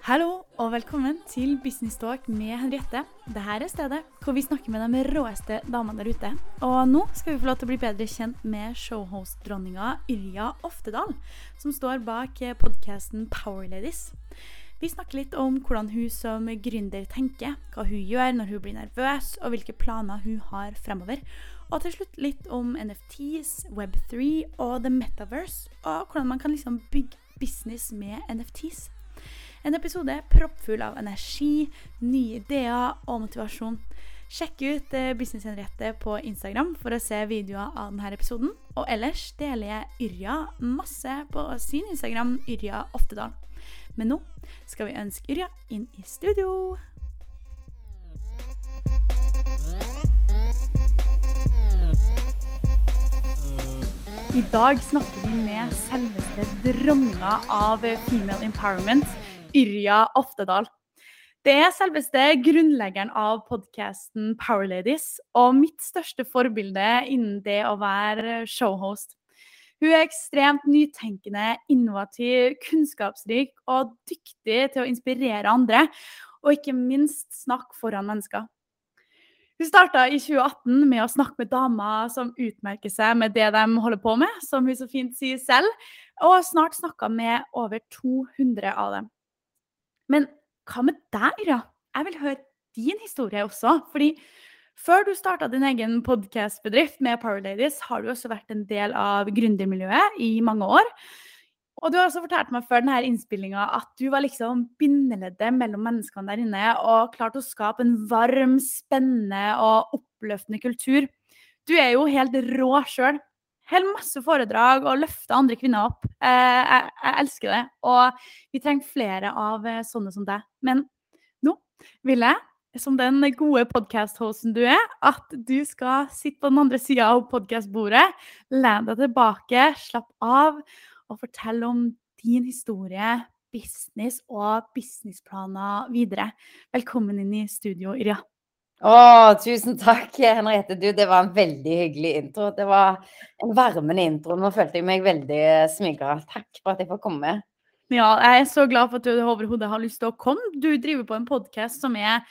Hallo og velkommen til Business Talk med Henriette. Dette er stedet hvor vi snakker med de råeste damene der ute. Og nå skal vi få lov til å bli bedre kjent med showhost-dronninga Yrja Oftedal, som står bak podkasten Powerladies. Vi snakker litt om hvordan hun som gründer tenker, hva hun gjør når hun blir nervøs, og hvilke planer hun har fremover. Og til slutt litt om NFTs, Web3 og The Metaverse, og hvordan man kan liksom bygge business med NFTs. En episode proppfull av energi, nye ideer og motivasjon. Sjekk ut eh, Business Henriette på Instagram for å se videoer av denne episoden. Og ellers deler jeg Yrja masse på sin Instagram, Yrja Oftedal. Men nå skal vi ønske Yrja inn i studio. I dag snakker vi med selveste dronninga av female empowerment, Yrja Oftedal. Det er selveste grunnleggeren av podkasten Powerladies og mitt største forbilde innen det å være showhost. Hun er ekstremt nytenkende, innovativ, kunnskapsrik og dyktig til å inspirere andre, og ikke minst snakke foran mennesker. Hun starta i 2018 med å snakke med damer som utmerker seg med det de holder på med, som hun så fint sier selv, og har snart snakka med over 200 av dem. Men hva med deg, da? Jeg vil høre din historie også. fordi før du starta din egen podkastbedrift med Power har du også vært en del av gründermiljøet i mange år. Og du har også fortalt meg før denne innspillinga at du var liksom bindeleddet mellom menneskene der inne og klarte å skape en varm, spennende og oppløftende kultur. Du er jo helt rå sjøl. Holder masse foredrag og løfter andre kvinner opp. Eh, jeg, jeg, elsker det. Og vi trenger flere av eh, sånne som deg. Men nå vil jeg, som den gode podkast-hosten du er, at du skal sitte på den andre sida av podkastbordet, lene deg tilbake, slapp av og fortelle om din historie, business og businessplaner videre. Velkommen inn i studio, Irja. Å, tusen takk, Henriette. Du, det var en veldig hyggelig intro. Det var en varmende intro. Nå følte jeg meg veldig smigra. Takk for at jeg får komme. Ja, jeg er så glad for at du overhodet har lyst til å komme. Du driver på en podkast som er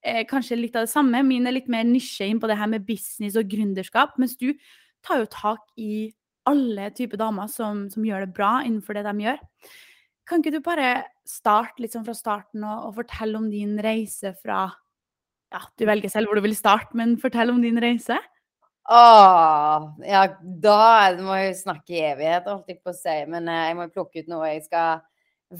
eh, kanskje litt av det samme. Min er litt mer nisje inn på det her med business og gründerskap, mens du tar jo tak i alle typer damer som, som, gjør det bra innenfor det de gjør. Kan ikke du bare starte litt sånn fra starten og, og fortelle om din reise fra ja, du velger selv hvor du vil starte, men fortell om din reise. Åh, ja, da må jeg snakke i evighet, holdt jeg på å si. Men uh, jeg må plukke ut noe jeg skal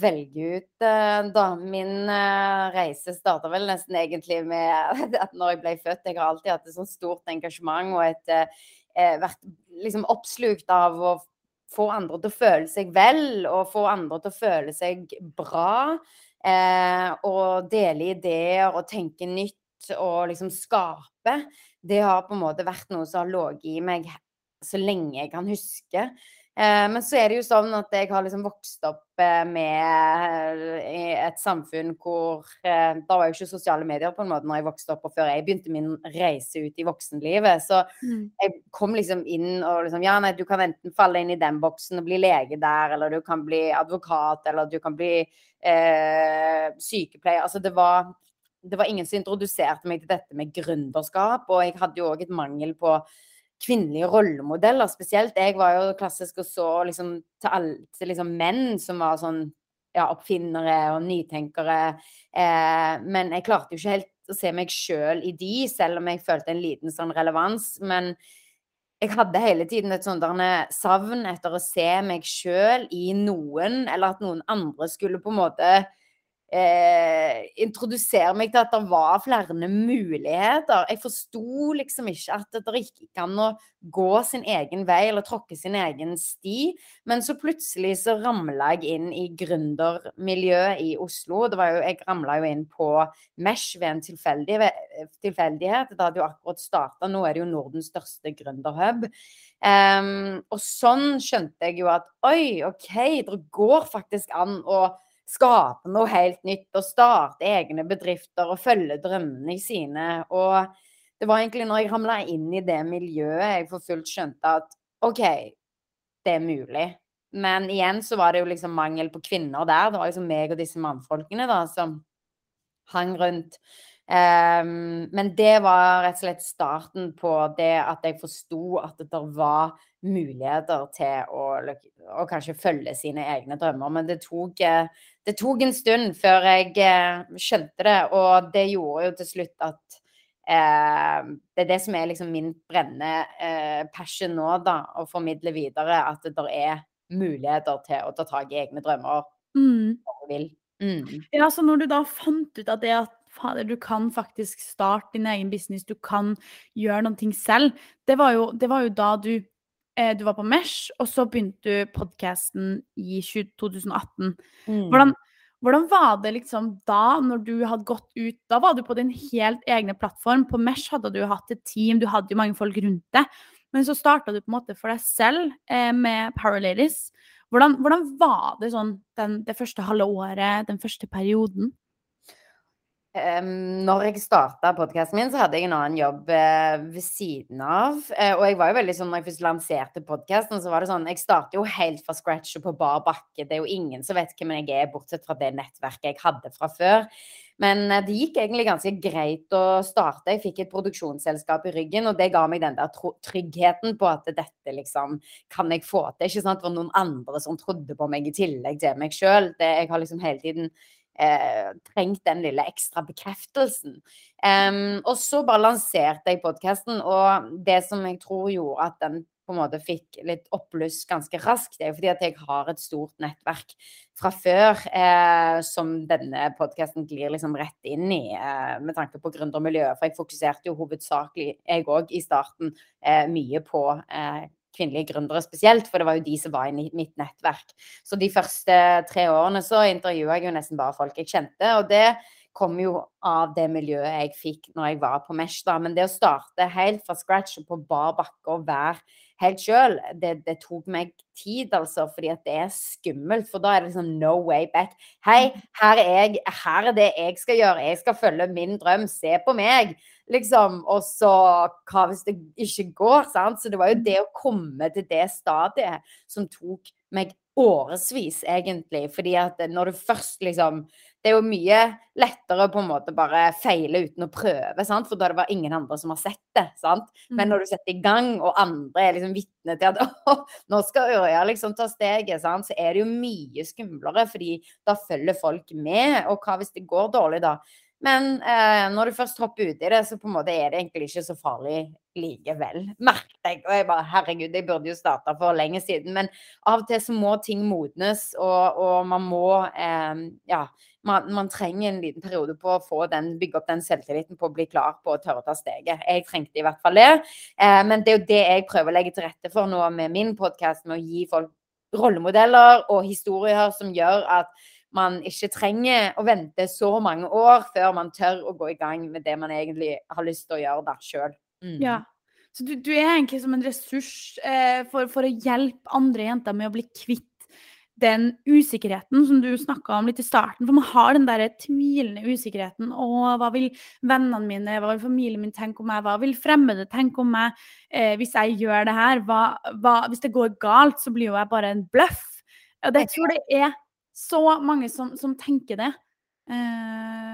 velge ut, uh, da. Min uh, reise starta vel nesten egentlig med at når jeg ble født Jeg har alltid hatt et sånt stort engasjement og et, vært liksom oppslukt av å få andre til å føle seg vel, og få andre til å føle seg bra. og dele ideer og tenke nytt å liksom skape, det har på en måte vært noe som har ligget i meg så lenge jeg kan huske. Eh, men så er det jo sånn at jeg har liksom vokst opp eh, med et samfunn hvor da Det var jo ikke sosiale medier på en måte når jeg vokste opp, og før jeg begynte min reise ut i voksenlivet. Så mm. jeg kom liksom inn og liksom Ja, nei, du kan enten falle inn i den boksen og bli lege der, eller du kan bli advokat, eller du kan bli eh, sykepleier. Altså det var det var ingen som introduserte meg til dette med gründerskap. Og jeg hadde jo òg et mangel på kvinnelige rollemodeller. Spesielt jeg var jo klassisk og så liksom til, alle, til liksom menn som var sånn ja, oppfinnere og nytenkere. Eh, men jeg klarte jo ikke helt å se meg sjøl i de, selv om jeg følte en liten sånn relevans. Men jeg hadde hele tiden et sånt savn etter å se meg sjøl i noen, eller at noen andre skulle på en måte eh, introdusere meg til at det var flere muligheter. Jeg forsto liksom ikke at det ikke kan å gå sin egen vei eller tråkke sin egen sti. Men så plutselig så ramla jeg inn i gründermiljøet i Oslo. Det var jo, jeg ramla jo inn på Mesh ved en tilfeldighet. Det hadde jo akkurat starta. Nå er det jo Nordens største gründerhub. Um, og sånn skjønte jeg jo at oi, OK, det går faktisk an å skape noe helt nytt og starte egne bedrifter og følge drømmene sine. Og det var egentlig når jeg ramla inn i det miljøet jeg for fullt skjønte at OK, det er mulig. men igjen så var det jo liksom mangel på kvinner der. Det var liksom meg og disse mannfolkene da, som hang rundt. Um, men det var rett og slett starten på det at jeg forsto at det var muligheter til å, å, kanskje følge sine egne drømmer. Men det tok, eh, det tok en stund før jeg eh, skjønte det, og det gjorde jo til slutt at eh, Det er det som er liksom min brennende eh, passion nå, da. Å formidle videre at det er muligheter til å ta tak i egne drømmer. Mm. Mm. Ja, så når du da fant ut at det at fader, du kan faktisk starte din egen business, du kan gjøre ting selv. Det var jo, det var jo da du, du var på Mesh, og så begynte du podkasten i 2018. Mm. Hvordan, hvordan, var det liksom da, når du hadde gått ut Da var du på din helt egne plattform. På Mesh hadde du hatt et team, du hadde jo mange folk rundt deg. Men så starta du på en måte for deg selv eh, med Paraladies. Hvordan, hvordan, var det sånn den, det første halve året, den første perioden? Um, når jeg starta podkasten min, så hadde jeg en annen jobb uh, ved siden av. Uh, og jeg var jo veldig sånn, når jeg først lanserte podkasten, så var det sånn Jeg starter jo helt fra scratch og på bar bakke. Det er jo ingen som vet hvem jeg er, bortsett fra det nettverket jeg hadde fra før. Men uh, det gikk egentlig ganske greit å starte. Jeg fikk et produksjonsselskap i ryggen, og det ga meg den der tryggheten på at dette liksom kan jeg få til. Ikke sant? Det var noen andre som trodde på meg i tillegg til meg sjøl. Jeg har liksom hele tiden eh, trengt den lille ekstra bekreftelsen. Um, og så bare lanserte jeg podkasten, og det som jeg tror gjorde at den på en måte fikk litt oppbluss ganske raskt, det er jo fordi at jeg har et stort nettverk fra før eh, som denne podkasten glir liksom rett inn i, eh, med tanke på gründermiljøet. For jeg fokuserte jo hovedsakelig, jeg òg, i starten eh, mye på eh, kvinnelige gründere spesielt, for det var jo de som var i mitt nettverk. Så de første tre årene så intervjua jeg jo nesten bare folk jeg kjente. Og det kom jo av det miljøet jeg fikk når jeg var på Mesh, da. Men det å starte helt fra scratch og på bar bakke og være helt sjøl, det, det, tok meg tid, altså. Fordi at det er skummelt. For da er det liksom no way back. Hei, her er jeg. Her er det jeg skal gjøre. Jeg skal følge min drøm. Se på meg. Liksom. Og så hva hvis det ikke går? Sant? Så det var jo det å komme til det stadiet som tok meg årevis, egentlig. Fordi at når du først liksom det er jo mye lettere på en måte bare feile uten å prøve, sant? for da er det bare ingen andre som har sett det. sant? Men mm. når du setter i gang, og andre er liksom vitne til at å, nå skal Ørja liksom ta steget, sant? så er det jo mye skumlere, fordi da følger folk med. Og hva hvis det går dårlig, da? Men eh, når du først hopper uti det, så på en måte er det egentlig ikke så farlig likevel, merket jeg. Og jeg bare herregud, jeg burde jo starta for lenge siden. Men av og til så må ting modnes, og, og man må eh, Ja, man, man, trenger en liten periode på å få den, bygge opp den selvtilliten på å bli klar på å tørre å ta steget. Jeg trengte i hvert fall det. Eh, men det er jo det jeg prøver å legge til rette for nå med min podkast, med å gi folk rollemodeller og historier som gjør at man ikke trenger å vente så mange år før man tør å gå i gang med det man egentlig har lyst til å gjøre da sjøl. Mm. Ja. Så du, du, er egentlig som en ressurs eh, for, for, å hjelpe andre jenter med å bli kvitt den usikkerheten som du snakka om litt i starten. For man har den der tvilende usikkerheten. Å, hva vil vennene mine, hva vil familien min tenke om meg? Hva vil fremmede tenke om meg eh, hvis jeg gjør det her? Hva, hva, hvis det går galt, så blir jo jeg bare en bløff. Og det, jeg tror det er så mange som, som tenker det. Uh,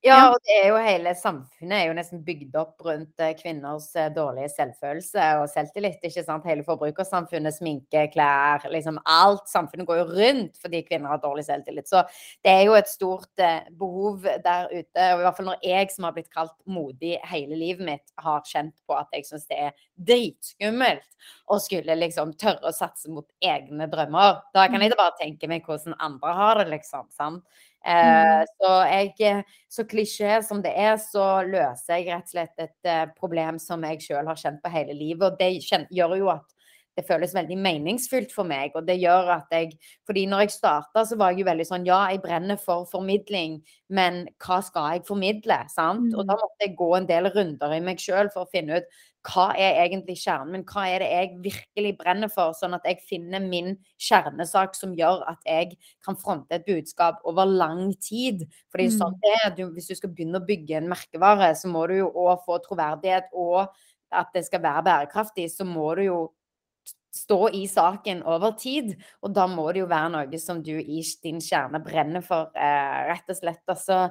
ja, og det er jo hele samfunnet er jo nesten bygd opp rundt eh, kvinners eh, dårlige selvfølelse og selvtillit. ikke sant? Hele forbrukersamfunnet, sminke, klær, liksom alt. Samfunnet går jo rundt fordi kvinner har dårlig selvtillit. Så det er jo et stort behov der ute. Og i hvert fall når jeg som har blitt kalt modig hele livet mitt, har kjent på at jeg syns det er dritskummelt å skulle liksom tørre å satse mot egne drømmer. Da kan jeg mm. bare tenke meg hvordan andre har det, liksom. sant? Mm. Eh, så, jeg, så klisjé som det er, så løser jeg rett og slett et eh, problem som jeg sjøl har kjent på hele livet. Og det gjør jo at det føles veldig meningsfylt for meg. Og det gjør at jeg fordi når jeg starta, så var jeg jo veldig sånn Ja, jeg brenner for formidling, men hva skal jeg formidle? Sant? Og da mm. måtte jeg gå en del runder i meg sjøl for å finne ut hva er egentlig kjernen min? Hva er det jeg virkelig brenner for? Sånn at jeg finner min kjernesak som gjør at jeg kan fronte et budskap over lang tid. Fordi mm. sånn det er, du, Hvis du skal begynne å bygge en merkevare, så må du jo òg få troverdighet, og at det skal være bærekraftig, så må du jo stå i saken over tid. Og da må det jo være noe som du i din kjerne brenner for, eh, rett og slett. Altså,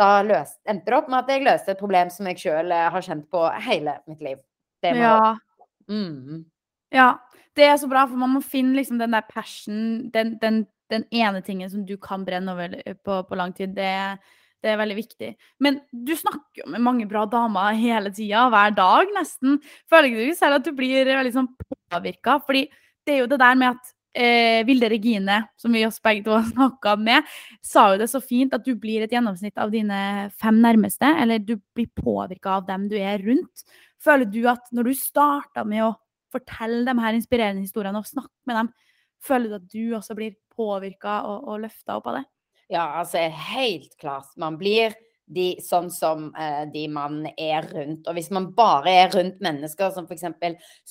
da løst, endte det opp med at jeg løste et problem som jeg sjøl har kjent på hele mitt liv. Ja. mm. Ja, det er så bra, for man må finne liksom den der passion, den, den, den ene tingen som du kan brenne over på, på lang tid. Det, det er veldig viktig. Men du snakker jo med mange bra damer hele tida, hver dag nesten. Føler ikke du selv at du blir veldig sånn påvirka? Fordi det er jo det der med at eh, Vilde Regine, som vi oss begge to har snakka med, sa jo det så fint at du blir et gjennomsnitt av dine fem nærmeste, eller du blir påvirka av dem du er rundt. Føler du at når du starta med å fortelle de her inspirerende historiene og snakke med dem, føler du at du også blir påvirka og, og løfta opp av det? Ja, altså helt klart. Man blir de, sånn som eh, de man er rundt. Og hvis man bare er rundt mennesker som f.eks.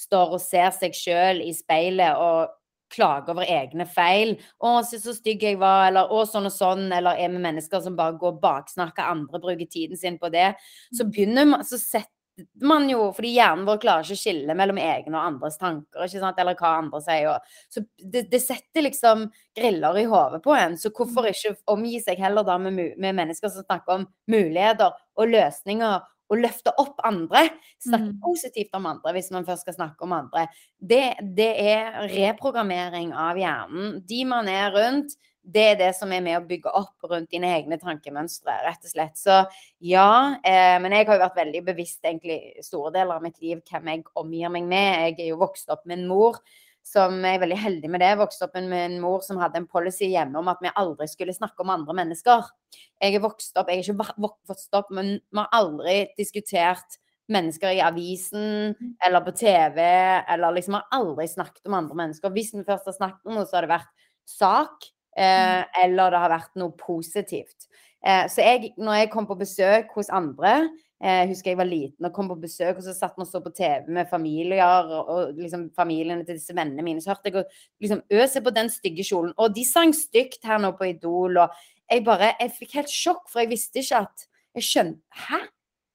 står og ser seg sjøl i speilet og klager over egne feil. 'Å, se så stygg jeg var', eller 'å, sånn og sånn', eller er vi mennesker som bare går og baksnakker andre, bruker tiden sin på det, så begynner man Så setter man jo Fordi hjernen vår klarer ikke å skille mellom egne og andres tanker, eller hva andre sier. Og, så det, det setter liksom griller i hodet på en. Så hvorfor ikke omgi seg heller da med, med mennesker som snakker om muligheter og løsninger og løfte opp andre. Snakke mm. positivt om andre hvis man først skal snakke om andre. Det, det er reprogrammering av hjernen. De man er rundt, det er det som er med å bygge opp rundt dine egne tankemønstre, rett og slett. Så ja, eh, men jeg har jo vært veldig bevisst egentlig store deler av mitt liv hvem jeg omgir meg med. Jeg er jo vokst opp med en mor som jeg er veldig heldig med det. Jeg Vokste opp med en mor som hadde en policy hjemme om at vi aldri skulle snakke om andre mennesker. Jeg er vokst opp, jeg er ikke vokst opp, men vi har aldri diskutert mennesker i avisen eller på TV, eller liksom har aldri snakket om andre mennesker. Hvis vi først har snakket om noe, så har det vært sak, eh, eller det har vært noe positivt. Eh, så jeg, når jeg kom på besøk hos andre, eh, husker jeg var liten og kom på besøk, og så satt vi og så på TV med familier, og, og liksom familiene til disse vennene mine, så hørte jeg å liksom øse på den stygge kjolen. Og de sang stygt her nå på Idol, og jeg bare, jeg fikk helt sjokk, for jeg visste ikke at, jeg skjønte, hæ?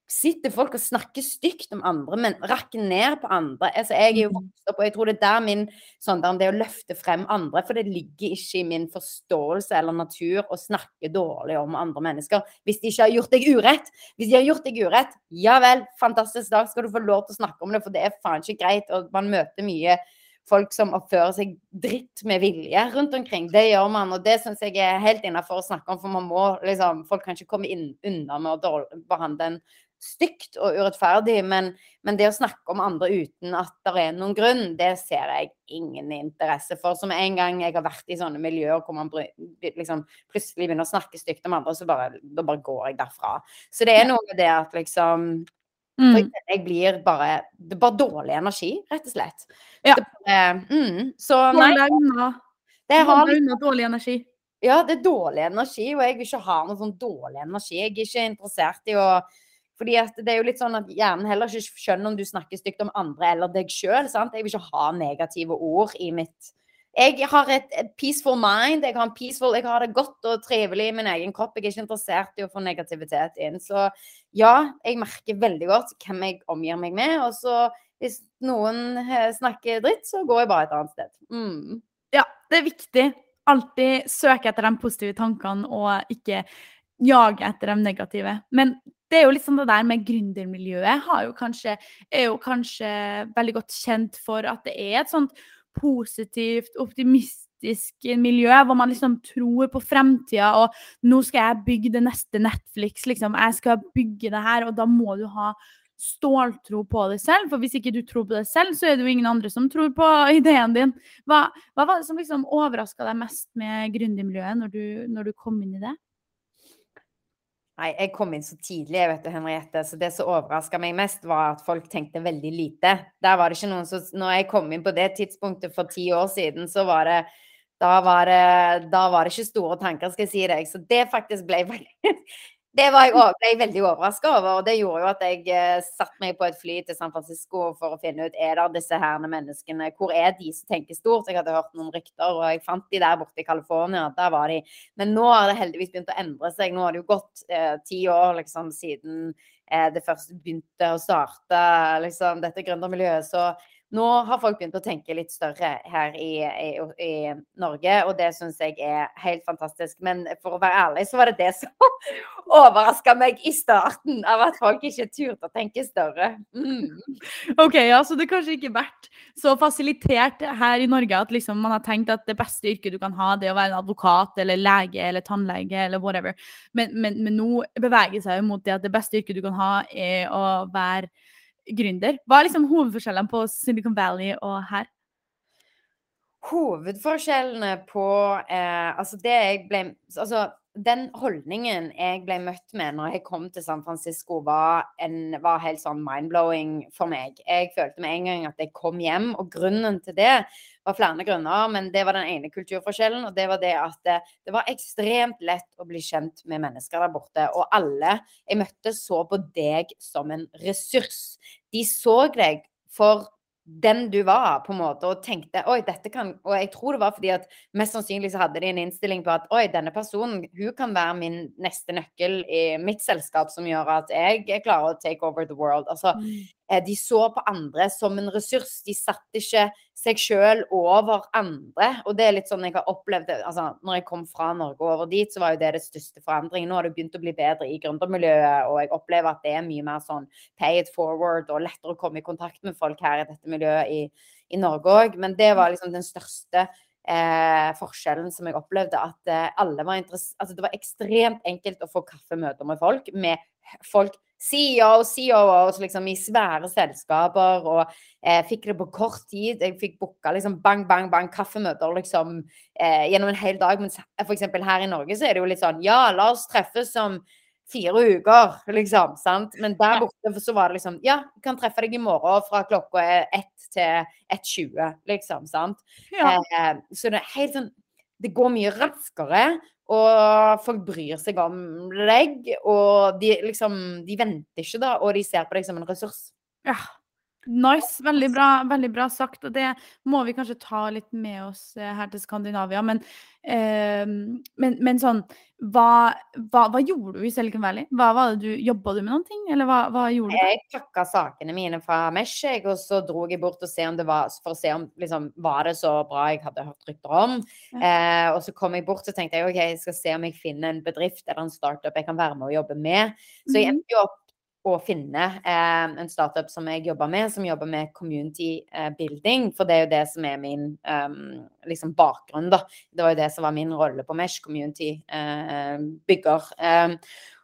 Sitter folk og snakker stygt om andre, men rakker ned på andre? Altså, jeg er jo vokst opp, og jeg tror det er der min sånn der, det å løfte frem andre, for det ligger ikke i min forståelse eller natur å snakke dårlig om andre mennesker hvis de ikke har gjort deg urett. Hvis de har gjort deg urett, ja vel, fantastisk, dag, skal du få lov til å snakke om det, for det er faen ikke greit. Og man møter mye folk som oppfører seg dritt med vilje rundt omkring. Det gjør man, og det syns jeg er helt innafor å snakke om, for man må liksom Folk kan ikke komme inn, unna med å behandle en stygt og urettferdig, men, men det å snakke om andre uten at det er noen grunn, det ser jeg ingen interesse for. Som en gang jeg har vært i sånne miljøer hvor man liksom, plutselig begynner å snakke stygt om andre, så bare, da bare går jeg derfra. Så det er noe med det at liksom Mm. jeg blir bare Det er bare dårlig energi, rett og slett. Ja. Bare, mm, så nei, det har unna dårlig energi. ja, det er dårlig energi, og jeg vil ikke ha noe sånn dårlig energi. Jeg er ikke interessert i å fordi det er jo litt sånn at hjernen heller ikke skjønner om du snakker stygt om andre eller deg sjøl. Jeg vil ikke ha negative ord i mitt Jeg har et, et peaceful mind. Jeg har, peaceful, jeg har det godt og trivelig i min egen kropp. Jeg er ikke interessert i å få negativitet inn. Så ja, jeg merker veldig godt hvem jeg omgir meg med. Og så hvis noen eh, snakker dritt, så går jeg bare et annet sted. Mm. Ja, det er viktig. Alltid søke etter de positive tankene og ikke jage etter de negative. Men det er jo litt sånn det der med gründermiljøet jo kanskje, er jo kanskje veldig godt kjent for at det er et sånt positivt, optimistisk miljø hvor man liksom tror på fremtida og nå skal jeg bygge det neste Netflix, liksom. Jeg skal bygge det her, og da må du ha ståltro på det selv. For hvis ikke du tror på det selv, så er det jo ingen andre som tror på ideen din. Hva, hva var det som liksom overraska deg mest med gründermiljøet når, når du kom inn i det? Nei, jeg kom inn så tidlig, vet du, Henriette, så det som overraska meg mest, var at folk tenkte veldig lite. Der var det ikke noen som Når jeg kom inn på det tidspunktet for ti år siden, så var det da var det, da var det ikke store tanker, skal jeg si deg. Så det faktisk ble veldig Det var jeg, også, ble jeg veldig overraska over. Og det gjorde jo at jeg eh, satte meg på et fly til San Francisco for å finne ut er det disse herne menneskene Hvor er de som tenker stort? Jeg hadde hørt noen rykter, og jeg fant de der borte i California. Der var de. Men nå har det heldigvis begynt å endre seg. Nå har det jo gått eh, ti år liksom, siden eh, det først begynte å starte liksom, dette gründermiljøet. Så Nå har folk begynt å tenke litt større her i, i, i Norge, og det syns jeg er helt fantastisk. Men for å være ærlig, så var det det som overraska meg i starten, av at folk ikke turte å tenke større. Mm. OK, ja, så det kanskje ikke vært så fasilitert her i Norge at liksom man har tenkt at det beste yrket du kan ha, det er å være en advokat eller lege eller tannlege eller whatever. Men, men, men nå beveger seg jo mot det at det beste yrket du kan ha, er å være gründer. Hva er liksom hovedforskjellene på Silicon Valley og her? Hovedforskjellene på eh, Altså, det jeg ble Altså, den holdningen jeg ble møtt med når jeg kom til San Francisco, var, en, var helt sånn mind-blowing for meg. Jeg følte med en gang at jeg kom hjem, og grunnen til det var flere grunner, men det var den ene kulturforskjellen. Og det var det at det, det var ekstremt lett å bli kjent med mennesker der borte. Og alle jeg møtte, så på deg som en ressurs. De så deg for den du var, på en måte, og tenkte oi, dette kan Og jeg tror det var fordi at mest sannsynlig så hadde de en innstilling på at oi, denne personen hun kan være min neste nøkkel i mitt selskap, som gjør at jeg er klar å take over the world. Altså, mm. Eh, de så på andre som en ressurs. De satte ikke seg sjøl over andre. Og det er litt sånn jeg har opplevd det. Altså, når jeg kom fra Norge og over dit, så var jo det det største forandringen. Nå har det begynt å bli bedre i gründermiljøet, og jeg opplever at det er mye mer sånn pay it forward og lettere å komme i kontakt med folk her i dette miljøet i, i Norge òg. Men det var liksom den største eh, forskjellen som jeg opplevde. At eh, alle var Altså det var ekstremt enkelt å få kaffemøter med folk. Med folk CEO, COOs liksom, i svære selskaper, og eh, fikk det på kort tid. Jeg fikk booka liksom, bang, bang, bang kaffemøter liksom, eh, gjennom en hel dag. Mens f.eks. her i Norge så er det jo litt sånn Ja, la oss treffes om fire uker, liksom. sant? Men der borte så var det liksom Ja, jeg kan treffe deg i morgen fra klokka er ett til 1.20, liksom. sant? Ja. Eh, så det er helt sånn Det går mye raskere. Og folk bryr seg om deg, og de liksom De venter ikke, da, og de ser på deg som en ressurs. Ja. Nice. Veldig bra, veldig bra sagt. Og det må vi kanskje ta litt med oss eh, her til Skandinavia. Men, eh, men, men sånn hva, hva, hva, gjorde du i Silicon Valley? Hva var det du, Jobba du med noen ting, eller hva, hva gjorde du? Jeg pakka sakene mine fra Mesh, og så dro jeg bort og se om det var, for å se om liksom, var det så bra jeg hadde hørt rykter om. Ja. Eh, og så kom jeg bort og tenkte jeg, ok, jeg skal se om jeg finner en bedrift eller en startup jeg kan være med og jobbe med. Så jeg mhm. endte jo opp å finne eh, en startup som jeg jobber med, som jobber med community eh, building. For det er jo det som er min um, liksom bakgrunn, da. Det var jo det som var min rolle på Mesh, community eh, bygger. Um,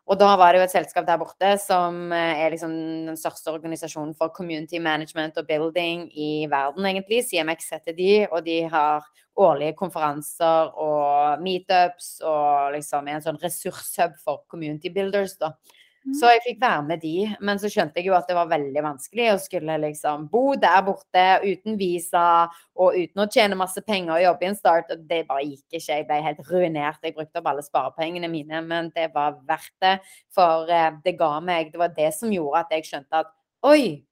og da var det jo et selskap der borte som er liksom den største organisasjonen for community management og building i verden, egentlig. CMX heter de, og de har årlige konferanser og meetups og liksom en sånn ressurshub for community builders, da. Så jeg fikk være med de, men så skjønte jeg jo at det var veldig vanskelig å skulle liksom bo der borte uten visa og uten å tjene masse penger og jobbe i en start. Og det bare gikk ikke. Jeg ble helt ruinert. Jeg brukte opp alle sparepengene mine, men det var verdt det. For eh, det ga meg Det var det som gjorde at jeg skjønte at oi,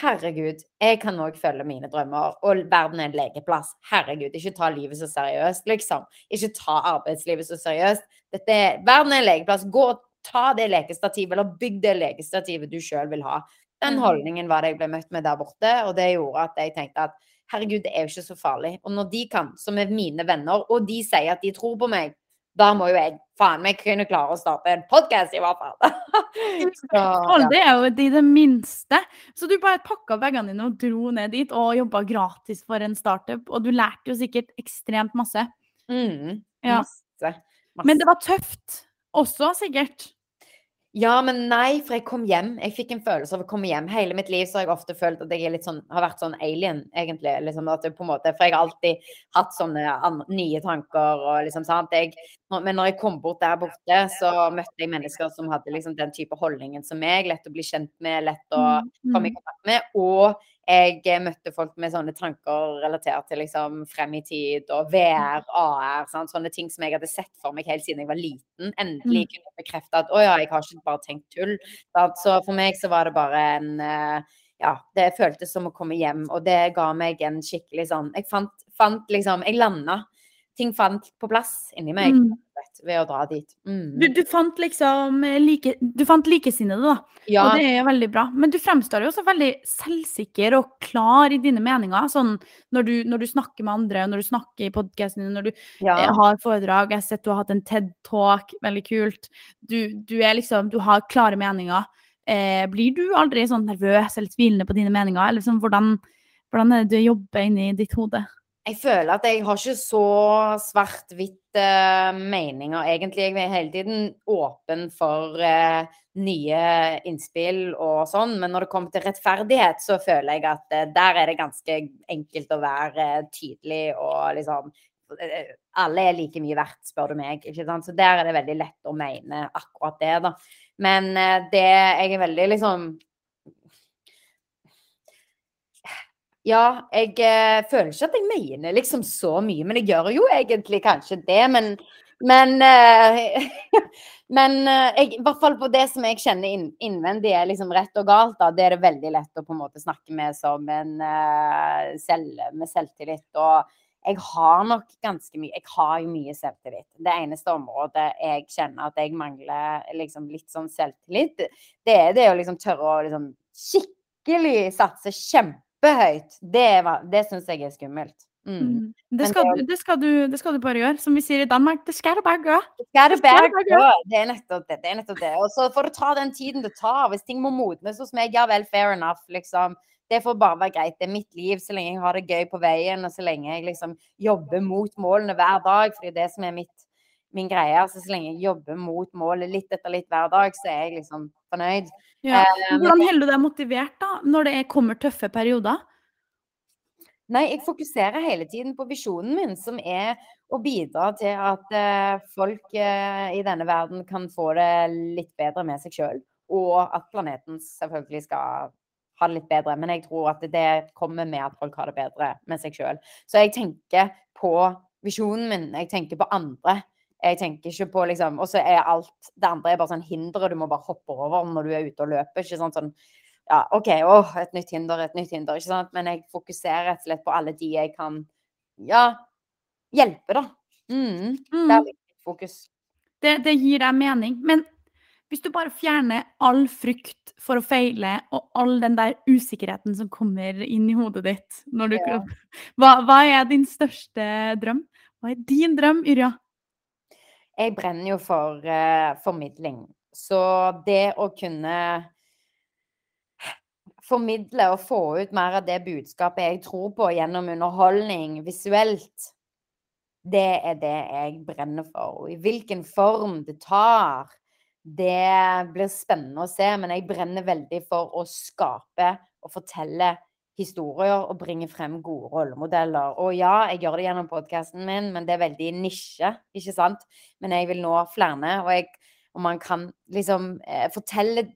herregud, jeg kan òg følge mine drømmer. Og verden er en lekeplass. Herregud, ikke ta livet så seriøst, liksom. Ikke ta arbeidslivet så seriøst. Dette er, verden er en lekeplass. Gå og ta det lekestativet, eller bygg det lekestativet du sjøl vil ha. Den mm. holdningen var det jeg ble møtt med der borte, og det gjorde at jeg tenkte at herregud, det er jo ikke så farlig. Og når de kan, som er mine venner, og de sier at de tror på meg, da må jo jeg faen meg kunne klare å starte en podkast, i hvert fall. så, ja. Det er jo i det minste. Så du bare pakka bagene dine og dro ned dit og jobba gratis for en startup, og du lærte jo sikkert ekstremt masse. Mm, ja. masse, masse. Men det var tøft også, sikkert. Ja, men nei, for jeg kom hjem. Jeg fikk en følelse av å komme hjem. Hele mitt liv så har jeg ofte følt at jeg sånn, har vært sånn alien, egentlig. Liksom, måte, for jeg har alltid hatt sånne nye tanker og liksom sant. Jeg, men når jeg kom bort der borte, så møtte jeg mennesker som hadde liksom den type holdningen som meg. Lett å bli kjent med, lett å mm, komme i mm. kontakt med. Og jeg eh, møtte folk med sånne tanker relatert til liksom frem i tid og VR, AR, sant? sånne ting som jeg hadde sett for meg helt siden jeg var liten. Endelig mm. kunne bekrefte at å ja, jeg har ikke bare tenkt tull. Så for meg så var det bare en eh, Ja, det føltes som å komme hjem, og det ga meg en skikkelig sånn Jeg fant, fant liksom Jeg landa. Ting fant på plass inni meg Mm. ved å dra dit. Mm. Du, du fant liksom eh, like, Du fant likesinnede, da. ja, Og det er veldig bra. Men du fremstår jo også veldig selvsikker og klar i dine meninger. Sånn når du, når du snakker med andre, når du snakker i podkasten din, når du ja. eh, har foredrag. Jeg har sett du har hatt en TED-talk, veldig kult. Du, du er liksom Du har klare meninger. Eh, blir du aldri sånn nervøs eller tvilende på dine meninger? Eller sånn, hvordan, hvordan er det du jobber inni ditt hode? Jeg føler at jeg har ikke så svart-hvitt uh, meninger, egentlig. Jeg er hele tiden åpen for uh, nye innspill og sånn. Men når det kommer til rettferdighet, så føler jeg at uh, der er det ganske enkelt å være tydelig og liksom Alle er like mye verdt, spør du meg. ikke sant? Så der er det veldig lett å mene akkurat det, da. Men det Jeg er veldig liksom Ja, jeg eh, føler ikke at jeg mener liksom så mye, men jeg gjør jo egentlig kanskje det. Men, men, eh, men eh, jeg, i hvert fall på det som jeg kjenner inn, innvendig er liksom rett og galt, da, det er det veldig lett å på en måte snakke med som en eh, selv, med selvtillit. Og jeg har nok ganske mye Jeg har jo mye selvtillit. Det eneste området jeg kjenner at jeg mangler liksom litt sånn selvtillit, det er det å liksom tørre å liksom skikkelig satse kjempehøyt. Det, var- det syns jeg er skummelt. Mm. Mm. Det, skal, det- du- det, skal du, det skal du bare gjøre. Som vi sier i Danmark, det skal du bare gjøre. Det er nettopp det. det er nettopp det. Og så får du ta den tiden det tar. Hvis ting må modnes hos meg, ja vel, fair enough, liksom. Det får bare være greit. Det er mitt liv så lenge jeg har det gøy på veien, og så lenge jeg liksom jobber mot målene hver dag. For det er det som er mitt, min greie. Altså, så lenge jeg jobber mot målet litt etter litt hver dag, så er jeg liksom fornøyd. Ja. Eh, Hvordan holder du deg motivert da, når det er, kommer tøffe perioder? Nei, jeg fokuserer hele tiden på visjonen min, som er å bidra til at eh, folk eh, i denne verden kan få det litt bedre med seg sjøl. Og at planeten selvfølgelig skal ha det litt bedre. Men jeg tror at det kommer med at folk har det bedre med seg sjøl. Så jeg tenker på visjonen min. Jeg tenker på andre. Jeg tenker ikke på liksom Og så er alt det andre er bare sånn hindre du må bare hoppe over når du er ute og løper. Ikke sant? sånn ja, OK, åh, et nytt hinder, et nytt hinder. ikke sant? Men jeg fokuserer rett og slett på alle de jeg kan ja, hjelpe, da. Mm. Mm. Der ligger mitt fokus. Det, det gir deg mening. Men hvis du bare fjerner all frykt for å feile, og all den der usikkerheten som kommer inn i hodet ditt når du Ja. hva, hva er din største drøm? Hva er din drøm, Yrja? Jeg brenner jo for eh, formidling. Så det å kunne formidle og få ut mer av det budskapet jeg tror på gjennom underholdning visuelt, det er det jeg brenner for. Og i hvilken form det tar, det blir spennende å se. Men jeg brenner veldig for å skape og fortelle historier og bringe frem gode rollemodeller. Og ja, jeg gjør det gjennom podkasten min, men det er veldig nisje, ikke sant? Men jeg vil nå flere, og, jeg, og man kan liksom eh, fortelle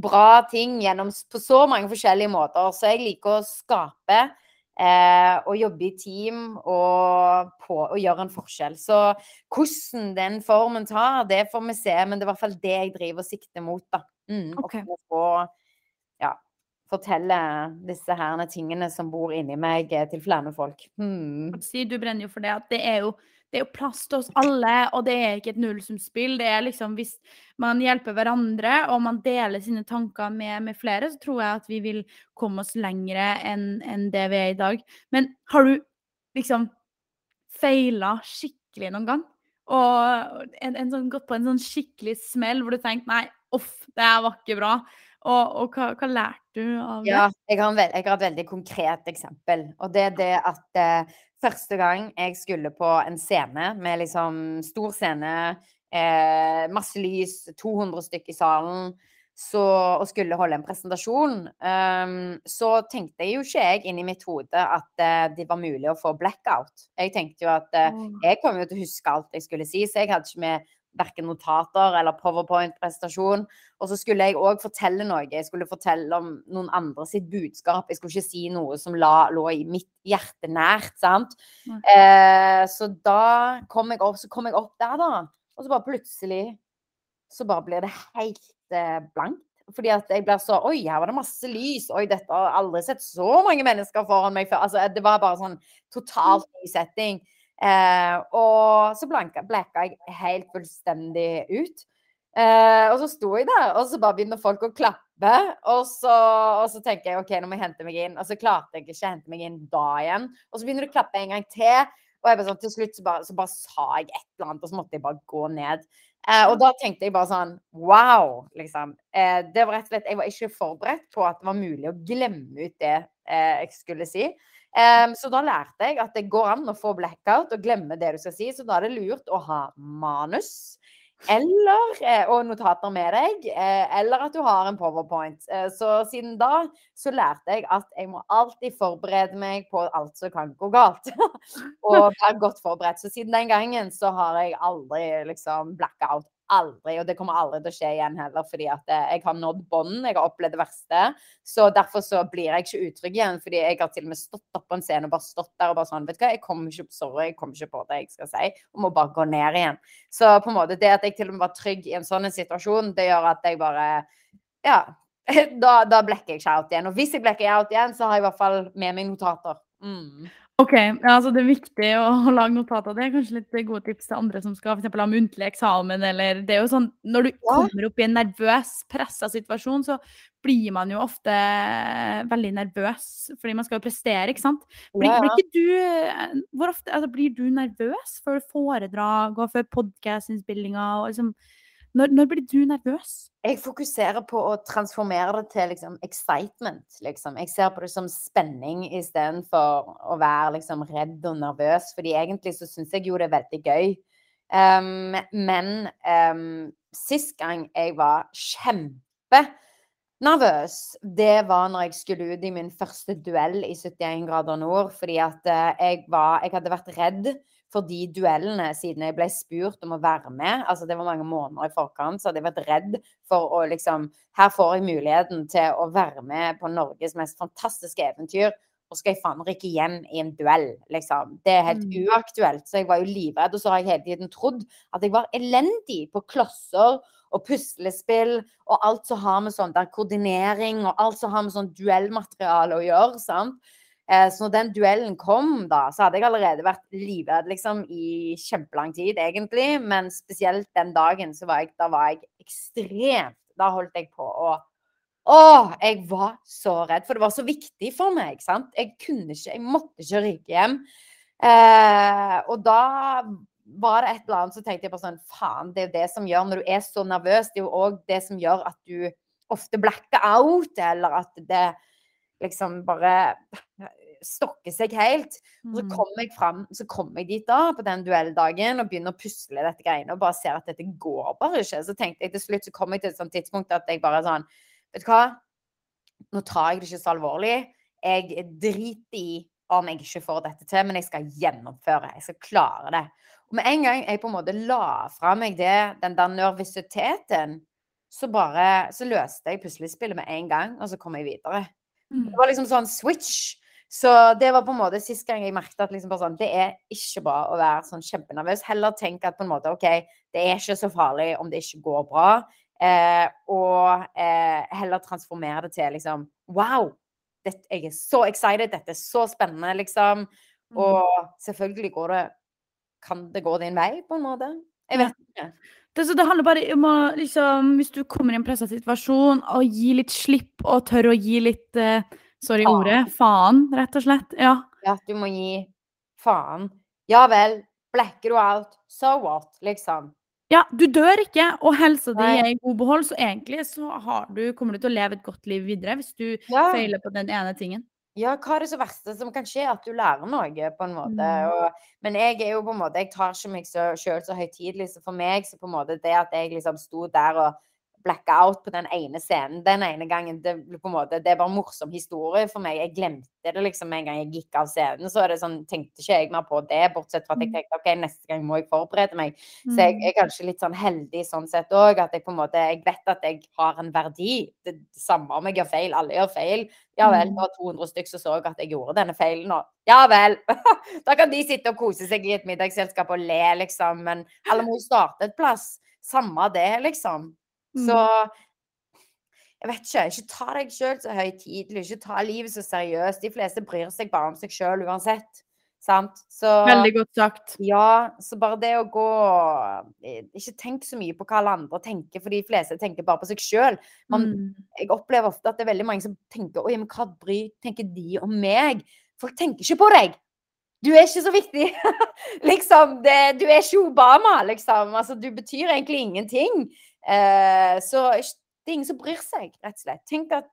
bra ting gjennom, på så mange forskjellige måter. Så jeg liker å skape eh, og jobbe i team og, på, og gjøre en forskjell. Så hvordan den formen tar, det får vi se, men det er i hvert fall det jeg driver og sikter mot. da. Mm, okay. Ok. Fortelle disse herne tingene som bor inni meg, eh, til flere folk. Hmm. Du brenner jo for det at det er jo det er jo plass til oss alle, og det er ikke et nullsumspill. Det er liksom hvis man hjelper hverandre og man deler sine tanker med, med flere, så tror jeg at vi vil komme oss lengre enn en det vi er i dag. Men har du liksom feila skikkelig noen gang? Og en, en sånn, gått på en sånn skikkelig smell hvor du tenkte nei, uff, det her var ikke bra. Og, og hva, hva lærte du av det? Ja, jeg har, veld, jeg har et veldig konkret eksempel. Og det er det at eh, første gang jeg skulle på en scene med liksom stor scene, eh, masse lys, 200 stykker i salen, så, og skulle holde en presentasjon, um, så tenkte jeg jo ikke jeg inni mitt hode at eh, det var mulig å få blackout. Jeg tenkte jo at eh, jeg kom jo til å huske alt jeg skulle si, så jeg hadde ikke med verken notater eller powerpoint-presentasjon. Og så skulle jeg òg fortelle noe. Jeg skulle fortelle om noen andre sitt budskap. Jeg skulle ikke si noe som la, lå i mitt hjerte nært, sant. Eh, så da kom jeg opp, så kom jeg opp der, da. Og så bare plutselig så bare blir det helt eh, blankt. Fordi at jeg blir så Oi, her var det masse lys. Oi, dette har jeg aldri sett så mange mennesker foran meg før. Altså, det var bare sånn totalt ny setting. Eh, og så blanka, blacka jeg helt fullstendig ut. Eh, og så sto jeg der, og så bare begynner folk å klappe. Og så, og så tenker jeg OK, nå må jeg hente meg inn. Og så klarte jeg ikke å hente meg inn da igjen. Og så begynner du å klappe en gang til. Og jeg bare sånn, til slutt så bare, så bare sa jeg et eller annet, og så måtte jeg bare gå ned. Eh, og da tenkte jeg bare sånn Wow! Liksom. Eh, det var rett og slett Jeg var ikke forberedt på at det var mulig å glemme ut det eh, jeg skulle si. Um, så da lærte jeg at det går an å få blackout og glemme det du skal si. Så da er det lurt å ha manus. Eller, eh, og notater med deg, eh, eller at du har en powerpoint. Eh, så siden da så lærte jeg at jeg må alltid forberede meg på alt som kan gå galt. og være godt forberedt. Så siden den gangen så har jeg aldri liksom blackout aldri, og det kommer aldri til å skje igjen heller, fordi at eh, jeg har nådd bånden. Jeg har opplevd det verste. Så derfor så blir jeg ikke utrygg igjen, fordi jeg har til og med stått opp på en scene og bare stått der og bare sånn Vet du hva, jeg kommer ikke, sorry, jeg kommer ikke på det jeg skal si, og må bare gå ned igjen. Så på en måte det at jeg til og med var trygg i en sånn situasjon, det gjør at jeg bare Ja. Da, da blekker jeg ikke out igjen. Og hvis jeg blekker out igjen, så har jeg i hvert fall med meg notater. Mm. OK. Ja, altså det er viktig å, å lage notater. Det er kanskje litt gode tips til andre som skal for ha muntlig eksamen, eller Det er jo sånn Når du kommer opp i en nervøs, pressa situasjon, så blir man jo ofte veldig nervøs, fordi man skal jo prestere, ikke sant? Blir, Ja, ja. blir du Hvor ofte altså, blir du nervøs før foredrag og før podkastinnspillinger? Liksom, når, når blir du nervøs? Jeg fokuserer på å transformere det til liksom, excitement. Liksom. Jeg ser på det som spenning istedenfor å være liksom, redd og nervøs. Fordi egentlig så syns jeg jo det er veldig gøy. Um, men um, sist gang jeg var kjempenervøs, det var når jeg skulle ut i min første duell i 71 grader nord. Fordi at uh, jeg, var, jeg hadde vært redd for de duellene siden jeg ble spurt om å være med. Altså det var mange måneder i forkant, så hadde jeg vært redd for å liksom Her får jeg muligheten til å være med på Norges mest fantastiske eventyr. Og skal jeg faen rykke hjem i en duell, liksom. Det er helt Mm. uaktuelt. Så jeg var jo livredd. Og så har jeg hele tiden trodd at jeg var elendig på klosser og puslespill og alt som har med sånn der koordinering og alt som har med sånn duellmateriale å gjøre. sant? Eh, Så når den duellen kom, da, så hadde jeg allerede vært livredd liksom, i kjempelang tid, egentlig. Men spesielt den dagen, så var jeg, da var jeg ekstremt Da holdt jeg på å Å, jeg var så redd, for det var så viktig for meg. sant? Jeg kunne ikke, jeg måtte ikke ryke hjem. Eh, og da var det et eller annet så tenkte jeg på sånn Faen, det er jo det som gjør Når du er så nervøs, det er jo òg det som gjør at du ofte blacker out, eller at det liksom bare stokker seg helt. Og så kommer jeg fram, så kommer jeg dit da på den duelldagen og begynner å pusle dette greiene og bare ser at dette går bare ikke. Så tenkte jeg til slutt så kom jeg til et sånt tidspunkt at jeg bare sånn Vet du hva? Nå tar jeg det ikke så alvorlig. Jeg driter i om jeg ikke får dette til, men jeg skal gjennomføre. Jeg skal klare det. Og med en gang jeg på en måte la fra meg det, den der nervøsiteten, så bare Så løste jeg puslespillet med en gang, og så kom jeg videre. Mm. Det var liksom sånn switch. Så det var på en måte sist gang jeg merket at liksom sånn, det er ikke bra å være sånn kjempenervøs. Heller tenk at på en måte OK, det er ikke så farlig om det ikke går bra. Eh, og eh, heller transformere det til liksom Wow! Dette, jeg er så excited. Dette er så spennende, liksom. Mm. Og selvfølgelig går det Kan det gå din vei, på en måte? Jeg vet ikke. Det, så det handler bare om å liksom, Hvis du kommer i en pressa situasjon, å gi litt slipp og tørre å gi litt eh, Sorry Faen. ordet. Faen, rett og slett. Ja. Ja, du må gi faen. Ja vel. Blekker du out? So what? Liksom. ja, du dør ikke, og helsa di er i god behold, så egentlig så har du, kommer du til å leve et godt liv videre hvis du Ja. feiler på den ene tingen. Ja, hva er det så verste som kan skje? At du lærer noe, på en måte. Mm. Og, men jeg er jo på en måte Jeg tar ikke meg så, selv så høytidelig, så for meg så på en måte det at jeg liksom sto der og blacka out på den ene scenen den ene gangen, det, måte, det er bare en morsom historie for meg. Jeg glemte det liksom en gang jeg gikk av scenen. Så det sånn, tenkte ikke jeg mer på det, bortsett fra at jeg Mm. tenkte OK, neste gang må jeg forberede meg. Så jeg Mm. er kanskje litt sånn heldig sånn sett òg, at jeg på en måte Jeg vet at jeg har en verdi. Det, det samme om jeg gjør feil. Alle gjør feil. Ja vel, Mm. det var 200 stykker som så at jeg gjorde denne feilen, og ja vel. da kan de sitte og kose seg i et middagsselskap og le, liksom. Men alle må jo starte et plass. Samme det, liksom. Så Mm. jeg vet ikke. Ikke ta deg sjøl så høytidelig. Ikke ta livet så seriøst. De fleste bryr seg bare om seg sjøl uansett. Sant? Så Veldig godt sagt. ja, så bare det å gå eh, Ikke tenk så mye på hva alle andre tenker, for de fleste tenker bare på seg sjøl. Mm. Jeg opplever ofte at det er veldig mange som tenker Oi, men hva bry tenker de om meg? Folk tenker ikke på deg! Du er ikke så viktig! liksom, det, du er ikke Obama, liksom. Altså, du betyr egentlig ingenting. Eh, så det er ingen som bryr seg, rett og slett. Tenk at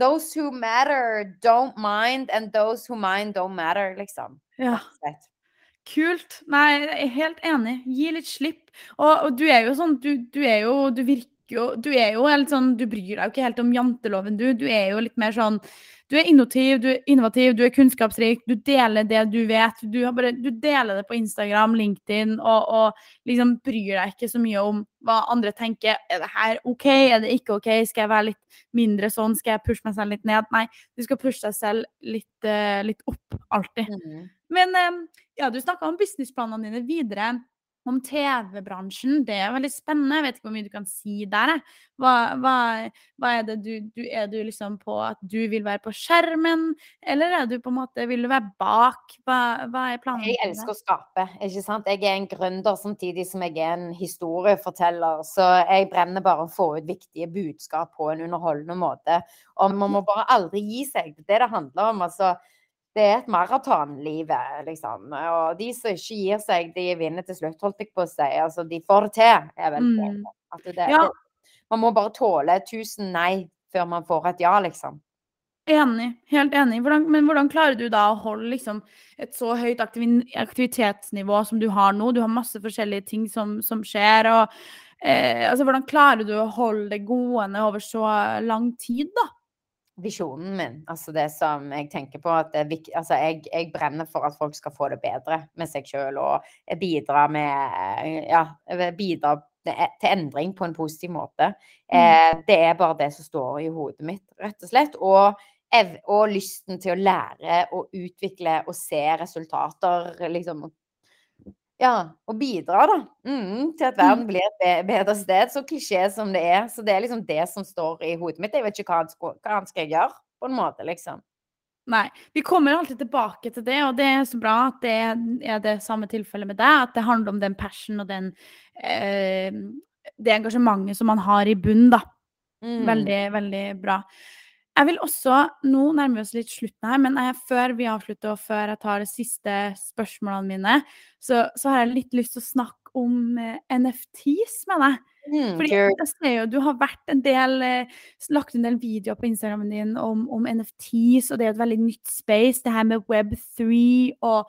those who matter don't mind, and those who mind don't matter, liksom. Ja. Kult. Nei, jeg er helt enig. Gi litt slipp. Og, og du er jo sånn, du, du er jo Du virker jo Du er jo helt sånn Du bryr deg jo ikke helt om janteloven, du. Du er jo litt mer sånn Du er innovativ, du er innovativ, du er kunnskapsrik, du deler det du vet. Du, har bare, du deler det på Instagram, LinkedIn, og, og liksom bryr deg ikke så mye om hva andre tenker. Er det her OK? Er det ikke OK? Skal jeg være litt mindre sånn? Skal jeg pushe meg selv litt ned? Nei, du skal pushe deg selv litt, eh, litt opp, alltid. Mm. Men eh, ja, du snakka om businessplanene dine videre. Om TV-bransjen. Det er veldig spennende. Jeg vet ikke hvor mye du kan si der. Hva, hva, hva er det du, du Er du liksom på at du vil være på skjermen, eller er du på en måte Vil du være bak? Hva, hva er planen? Jeg elsker å skape. ikke sant? Jeg er en gründer samtidig som jeg er en historieforteller. Så jeg brenner bare å få ut viktige budskap på en underholdende måte. Og man må bare aldri gi seg. Det er det det handler om. altså. Det er et maraton, livet, liksom. Og de som ikke gir seg, de vinner til slutt, holdt jeg på å si. Altså, de får det til, er vel Mm. At det, Ja. det, man må bare tåle tusen nei før man får et ja, liksom. Enig. Helt enig. Hvordan, men hvordan klarer du da å holde liksom, et så høyt aktivi aktivitetsnivå som du har nå? Du har masse forskjellige ting som, som skjer. og eh, altså, Hvordan klarer du å holde det gående over så lang tid, da? Visjonen min. Altså det som jeg tenker på at det er vik altså jeg, jeg brenner for at folk skal få det bedre med seg sjøl, og bidra med Ja, bidra til endring på en positiv måte. Eh, det er bare det som står i hodet mitt, rett og slett. Og, ev og lysten til å lære og utvikle og se resultater, liksom. Ja, og bidra, da. Mm, til at verden blir et bedre sted. Så klisjé som det er. Så det er liksom det som står i hodet mitt. Jeg vet ikke hva annet skal, hva skal gjøre, på en måte, liksom. Nei. Vi kommer alltid tilbake til det, og det er så bra at det er det samme tilfellet med deg. At det handler om den passion og den eh, det engasjementet som man har i bunnen, da. Mm. Veldig, veldig bra. Jeg vil også, Nå nærmer vi oss litt slutten her, men jeg, før vi avslutter og før jeg tar de siste spørsmålene mine, så, så har jeg litt lyst til å snakke om eh, NFTs med deg. Mm, Fordi jeg ser jo du har vært en del, eh, lagt en del videoer på Instagramen din om, om NFTs, og det er et veldig nytt space, det her med Web3 og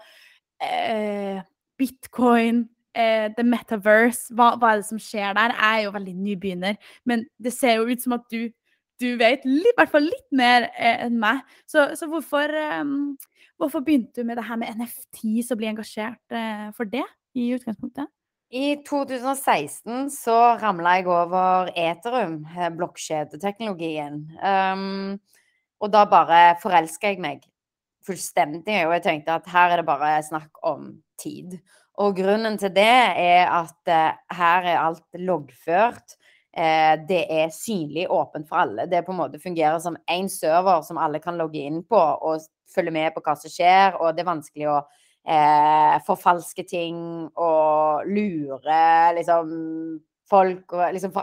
eh, bitcoin, eh, the metaverse. Hva, hva er det som skjer der? Jeg er jo veldig nybegynner, men det ser jo ut som at du, du vet i hvert fall litt mer eh, enn meg. Så, så hvorfor, um, hvorfor begynte du med det her med NFTs og bli engasjert uh, for det i utgangspunktet? I 2016 så ramla jeg over Ethereum, eh, blokkjedeteknologien. Um, og da bare forelska jeg meg fullstendig, og jeg tenkte at her er det bare snakk om tid. Og grunnen til det er at uh, her er alt loggført. Eh, det er synlig åpent for alle. Det på en måte fungerer som én server som alle kan logge inn på og følge med på hva som skjer, og det er vanskelig å eh, forfalske ting og lure liksom folk og liksom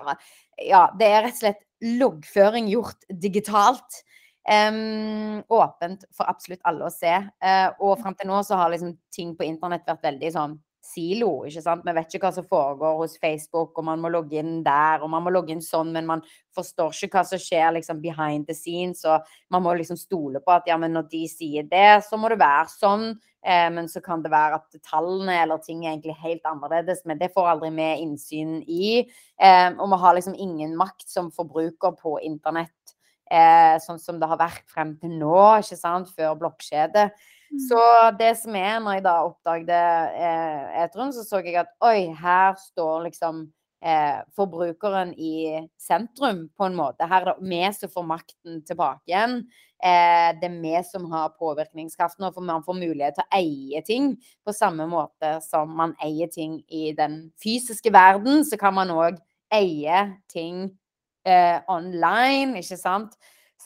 Ja, det er rett og slett loggføring gjort digitalt. Um, åpent for absolutt alle å se. Uh, og fram til nå så har liksom ting på internett vært veldig sånn silo, ikke sant. Vi vet ikke hva som foregår hos Facebook, og man må logge inn der, og man må logge inn sånn, men man forstår ikke hva som skjer liksom behind the scenes, og man må liksom stole på at ja, men når de sier det, så må det være sånn. Eh, men så kan det være at tallene eller ting er egentlig helt annerledes, men det får aldri vi innsyn i. Eh, og vi har liksom ingen makt som forbruker på internett, eh, sånn som det har vært frem til nå, ikke sant, før blokkjedet. Så det som er, når jeg da oppdaget eh, Ethereum, så så jeg at oi, her står liksom eh, forbrukeren i sentrum, på en måte. Her er det vi som får makten tilbake igjen. Eh, det er vi som har påvirkningskraften, og man får mulighet til å eie ting på samme måte som man eier ting i den fysiske verden, så kan man òg eie ting eh, online, ikke sant.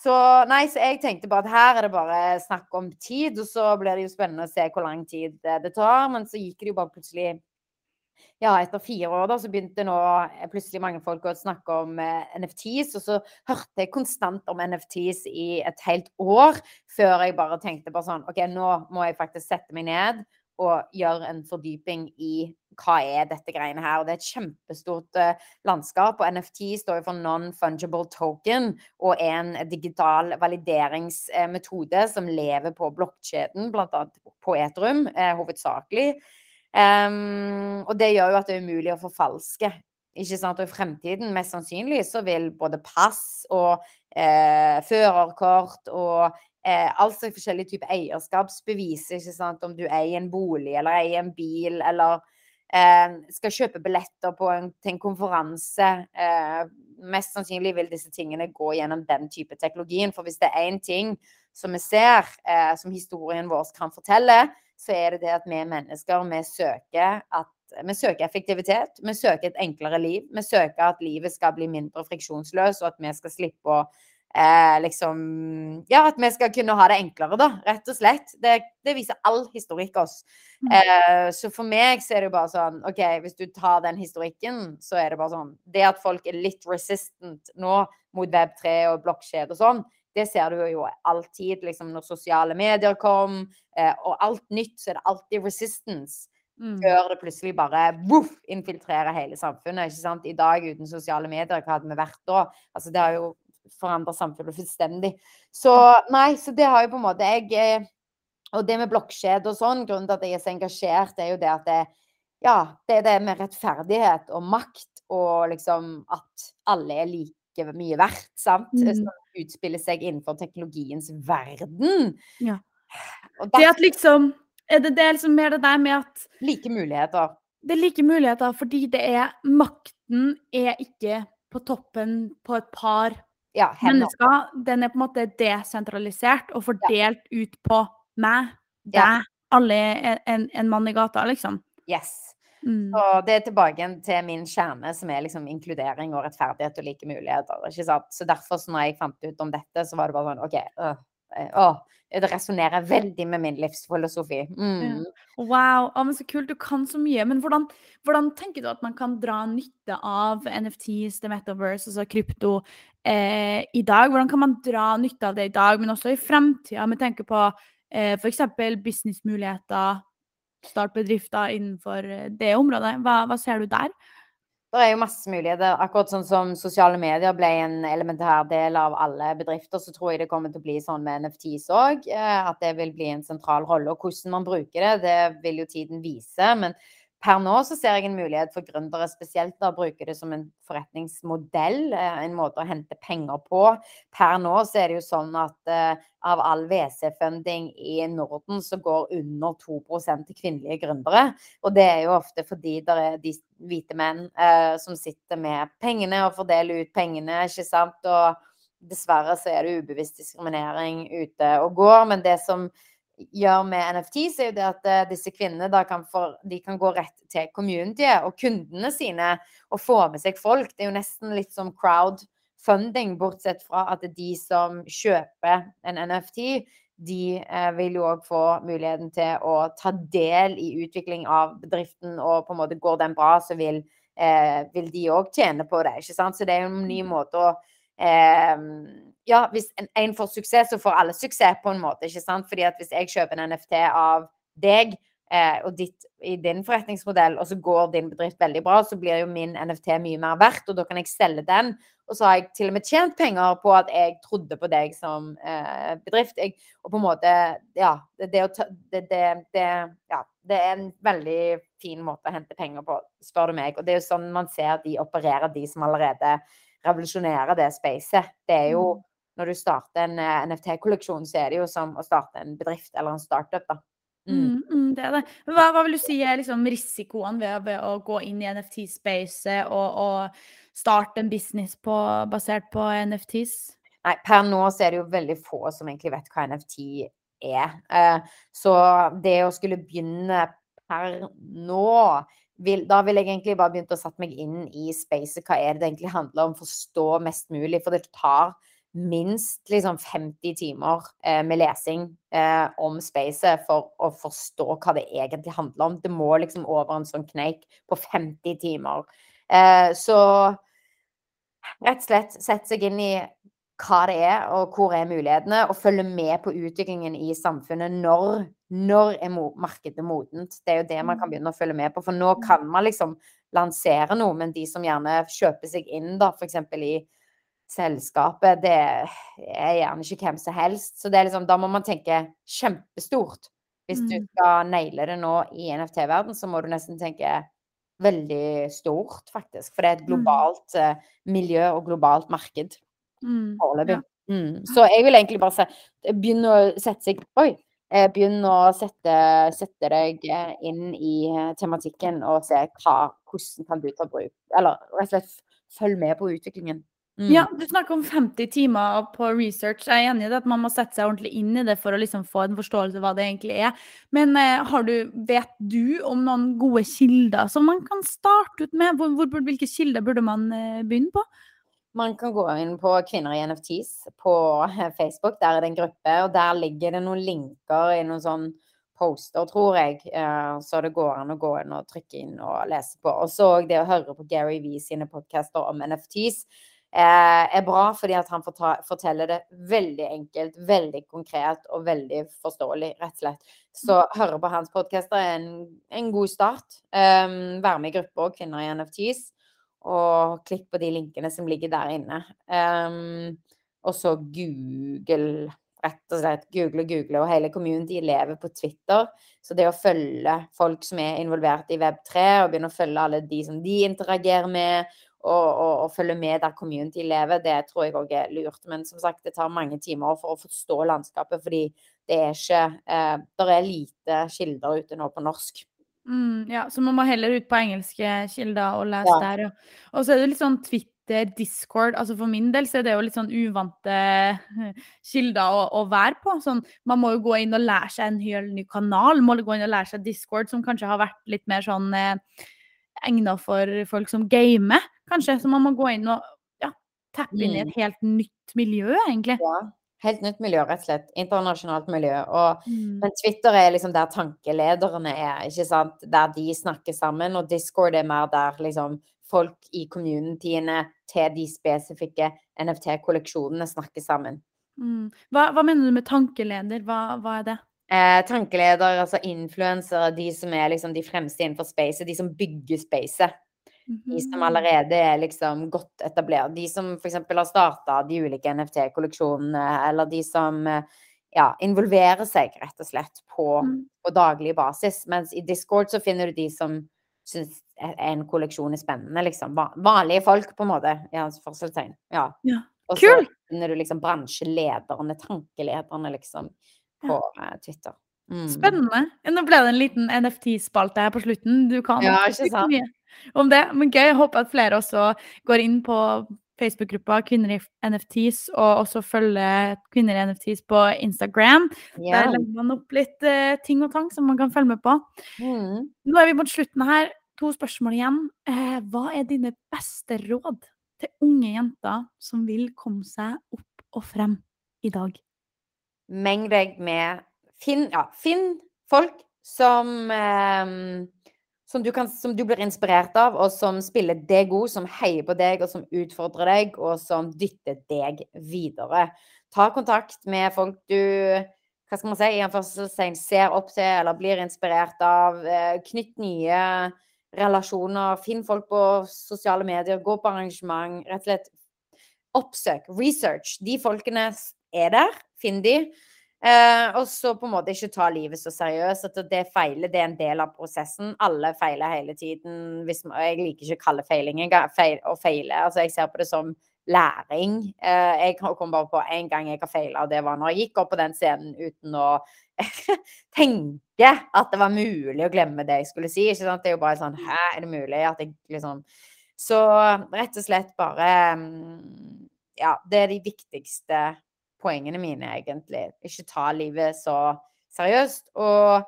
Så nei, så jeg tenkte bare at her er det bare snakk om tid, og så blir det jo spennende å se hvor lang tid det, det tar. Men så gikk det jo bare plutselig ja, etter fire år da, så begynte nå plutselig mange folk å snakke om eh, NFTs. Og så hørte jeg konstant om NFTs i et helt år, før jeg bare tenkte bare sånn OK, nå må jeg faktisk sette meg ned og gjøre en fordyping i hva er dette greiene her. Og det er et kjempestort uh, landskap. Og NFT står jo for non-fungible token og er en digital valideringsmetode uh, som lever på blokkjeden, bl.a. på Etrum, uh, hovedsakelig. Um, og det gjør jo at det er umulig å forfalske. Ikke sant? Og i fremtiden, mest sannsynlig, så vil både pass og eh, førerkort og eh, altså forskjellige typer eierskapsbevis, ikke sant? om du eier en bolig eller eier en bil eller eh, skal kjøpe billetter en, til en konferanse. Eh, mest sannsynlig vil disse tingene gå gjennom den type teknologien. For hvis det er én ting som vi ser, eh, som historien vår kan fortelle, så er det det at vi mennesker vi søker, at, vi søker effektivitet. Vi søker et enklere liv. Vi søker at livet skal bli mindre friksjonsløst, og at vi skal slippe å eh, liksom Ja, at vi skal kunne ha det enklere, da. Rett og slett. Det, det viser all historikk oss. Mm. Eh, så for meg så er det jo bare sånn OK, hvis du tar den historikken, så er det bare sånn Det at folk er litt resistant nå mot Web3 og blokkjede og sånn, det ser du jo alltid liksom, når sosiale medier kom, eh, og alt nytt, så er det alltid resistance. Mm. Før det plutselig bare voff, infiltrerer hele samfunnet. ikke sant? I dag uten sosiale medier, hva hadde vi vært da? Altså, det har jo forandra samfunnet fullstendig. Så nei, så det har jo på en måte jeg eh, Og det med blokkjede og sånn, grunnen til at jeg er så engasjert, er jo det at det, ja, det er det med rettferdighet og makt, og liksom at alle er like mye verdt, sant? Mm. Som utspiller seg innenfor teknologiens verden. Ja. det at liksom Er det, det liksom mer det der med at Like muligheter. Det er like muligheter fordi det er Makten er ikke på toppen på et par ja, mennesker. Den er på en måte desentralisert og fordelt ja. ut på meg, deg, ja. alle en, en, mann i gata, liksom. Yes. Mm. Og det er tilbake til min kjerne, som er liksom inkludering og rettferdighet og like muligheter. ikke sant? Så derfor, så når jeg fant ut om dette, så var det bare sånn OK. Øh, øh, det resonnerer veldig med min livsfilosofi. Mm. Wow, oh, men så kult. Du kan så mye. Men hvordan, hvordan, tenker du at man kan dra nytte av NFTs, the metaverse, altså krypto, eh, i dag? Hvordan kan man dra nytte av det i dag, men også i fremtida, med tanke på eh, f.eks. businessmuligheter, startbedrifter innenfor eh, det området? Hva, hva ser du der? Det er jo masse muligheter. Akkurat sånn som sosiale medier ble en elementær del av alle bedrifter, så tror jeg det kommer til å bli sånn med NFTs òg. Eh, at det vil bli en sentral rolle. Og hvordan man bruker det, det vil jo tiden vise. Men Per nå så ser jeg en mulighet for gründere spesielt å bruke det som en forretningsmodell, eh, en måte å hente penger på. Per nå så er det jo sånn at uh, av all WC-funding i Norden så går under 2% til kvinnelige gründere. Og det er jo ofte fordi det er de hvite menn uh, som sitter med pengene og fordeler ut pengene, ikke sant. Og dessverre så er det ubevisst diskriminering ute og går. Men det som gjør med NFTs, er jo det at uh, disse kvinnene da kan, for, de kan gå rett til communityet og kundene sine og få med seg folk. Det er jo nesten litt som crowdfunding, bortsett fra at de som kjøper en NFT, de eh, vil jo òg få muligheten til å ta del i utvikling av bedriften, og på en måte går den bra, så vil, eh, vil de òg tjene på det. ikke sant? Så det er jo en ny måte å ja, hvis en får suksess, så får alle suksess på en måte. ikke sant? Fordi at hvis jeg kjøper en NFT av deg eh, og ditt, i din forretningsmodell, og så går din bedrift veldig bra, så blir jo min NFT mye mer verdt, og da kan jeg selge den. Og så har jeg til og med tjent penger på at jeg trodde på deg som eh, bedrift. Jeg, og på en måte Ja. Det, det, det, det, ja, det er en veldig fin måte å hente penger på, spør du meg. Og det er jo sånn man ser at de opererer, de som allerede revolusjonerer det spacet. Det er jo mm når du starter en uh, NFT-kolleksjon, så er det jo som å starte en bedrift eller en startup, da. Mm. Mm, mm, det det. Hva, hva, vil du si er liksom risikoen ved, ved, å gå inn i NFT-spacet og, og, starte en business på, basert på NFTs? Nei, per nå så er det jo veldig få som egentlig vet hva NFT er. Uh, så det å skulle begynne per nå vil, da vil jeg egentlig bare begynt å sette meg inn i spacet. Hva er det egentlig handler om? Forstå mest mulig. For det tar minst liksom 50 timer eh, med lesing eh, om spacet for å forstå hva det egentlig handler om. Det må liksom over en sånn kneik på 50 timer. Eh, så rett og slett sette seg inn i hva det er, og hvor er mulighetene, og følge med på utviklingen i samfunnet når, når er markedet modent. Det er jo det man kan begynne å følge med på, for nå kan man liksom lansere noe, men de som gjerne kjøper seg inn, da, f.eks. i selskapet, det er gjerne ikke hvem som helst. Så det er liksom, da må man tenke kjempestort. Hvis du skal naile det nå i NFT-verden, så må du nesten tenke veldig stort, faktisk. For det er et globalt uh, miljø og globalt marked foreløpig. Mm. Ja. Mm. Så jeg vil egentlig bare se Begynn å sette seg Oi! Eh, begynn å sette, sette, deg inn i tematikken og se hva, hvordan kan du ta bruk Eller rett og slett følg med på utviklingen. Mm. Ja, Du snakker om 50 timer på research. Jeg er enig i det at man må sette seg ordentlig inn i det for å liksom få en forståelse av hva det egentlig er. Men eh, du, vet du om noen gode kilder som man kan starte ut med? Hvor, hvor, hvilke kilder burde man eh, begynne på? Man kan gå inn på Kvinner i NFTs på Facebook. Der er det en gruppe, og der ligger det noen linker i noen sånn poster, tror jeg. Eh, så det går an å gå inn og trykke inn og lese på. Og så det å høre på Gary V sine podcaster om NFTs Eh, er bra fordi at han forteller det veldig enkelt, veldig konkret og veldig forståelig, rett og slett. Så høre på hans podcaster er en, en, god start. Um, være med i grupper Kvinner i NFTs, og klikk på de linkene som ligger der inne. Um, og så Google, rett og slett. Google og google. Og hele community lever på Twitter. Så det å følge folk som er involvert i Web3, og begynne å følge alle de som de interagerer med, og, og, og, følge med der community lever, det tror jeg òg er lurt. Men som sagt, det tar mange timer for å forstå landskapet, fordi det er ikke eh, Det er lite kilder ute nå på norsk. Mm, ja, så man må heller ut på engelske kilder og lese ja. der. Og, og så er det litt sånn Twitter, Discord altså For min del så er det jo litt sånn uvante kilder å, å være på. Sånn, man må jo gå inn og lære seg en hel ny kanal. Må gå inn og lære seg Discord, som kanskje har vært litt mer sånn eh, egna for folk som gamer, kanskje. Så man må gå inn og ja, tappe inn i et mm. helt nytt miljø, egentlig. Ja, helt nytt miljø, rett og slett. Internasjonalt miljø. Og, mm. Men Twitter er liksom der tankelederne er, ikke sant. Der de snakker sammen. Og Discord er mer der liksom folk i communityene til de spesifikke NFT-kolleksjonene snakker sammen. Mm. Hva, hva, mener du med tankeleder? Hva, hva er det? Eh, tankeleder, altså influensere, de som er liksom de fremste innenfor spacet, de som bygger spacet. De som mhm. allerede er liksom godt etablert. De som f.eks. har starta de ulike NFT-kolleksjonene, eller de som ja, involverer seg rett og slett på, mm. på, daglig basis. Mens i Discord så finner du de som syns en kolleksjon er spennende, liksom. Vanlige folk, på en måte, i hans forstellstegn. Ja. ja. Og så finner du liksom bransjelederne, tankelederne, liksom på ja. Eh, Twitter. Mm. Spennende. Nå ble det en liten NFT-spalte her på slutten. Du kan ja, ikke sant? mye om det. Men gøy. Jeg håper at flere også går inn på Facebook-gruppa Kvinner i NFTs, og også følger Kvinner i NFTs på Instagram. Yeah. Der legger man opp litt uh, ting og tang som man kan følge med på. Mm. Nå er vi mot slutten her. To spørsmål igjen. Eh, hva er dine beste råd til unge jenter som vil komme seg opp og frem i dag? meng deg med Finn, ja, finn folk som, eh, som, du kan, som, du blir inspirert av, og som spiller deg god, som heier på deg, og som utfordrer deg, og som dytter deg videre. Ta kontakt med folk du hva skal man si, ser opp til eller blir inspirert av. Eh, knytt nye relasjoner. Finn folk på sosiale medier. Gå på arrangement. Rett og slett oppsøk, research. De folkene er der. Finn de. Eh, og så på en måte ikke ta livet så seriøst. At det feiler, det er en del av prosessen. Alle feiler hele tiden. Hvis, jeg liker ikke å kalle feiling feil, å feile. Altså, jeg ser på det som læring. Eh, jeg kom bare på én gang jeg har feila, og det var når jeg gikk opp på den scenen uten å tenke at det var mulig å glemme det jeg skulle si. Ikke sant? Det er jo bare sånn Hæ, er det mulig at jeg liksom Så rett og slett bare mm, Ja, det er de viktigste poengene mine, egentlig. Ikke ta livet så seriøst. Og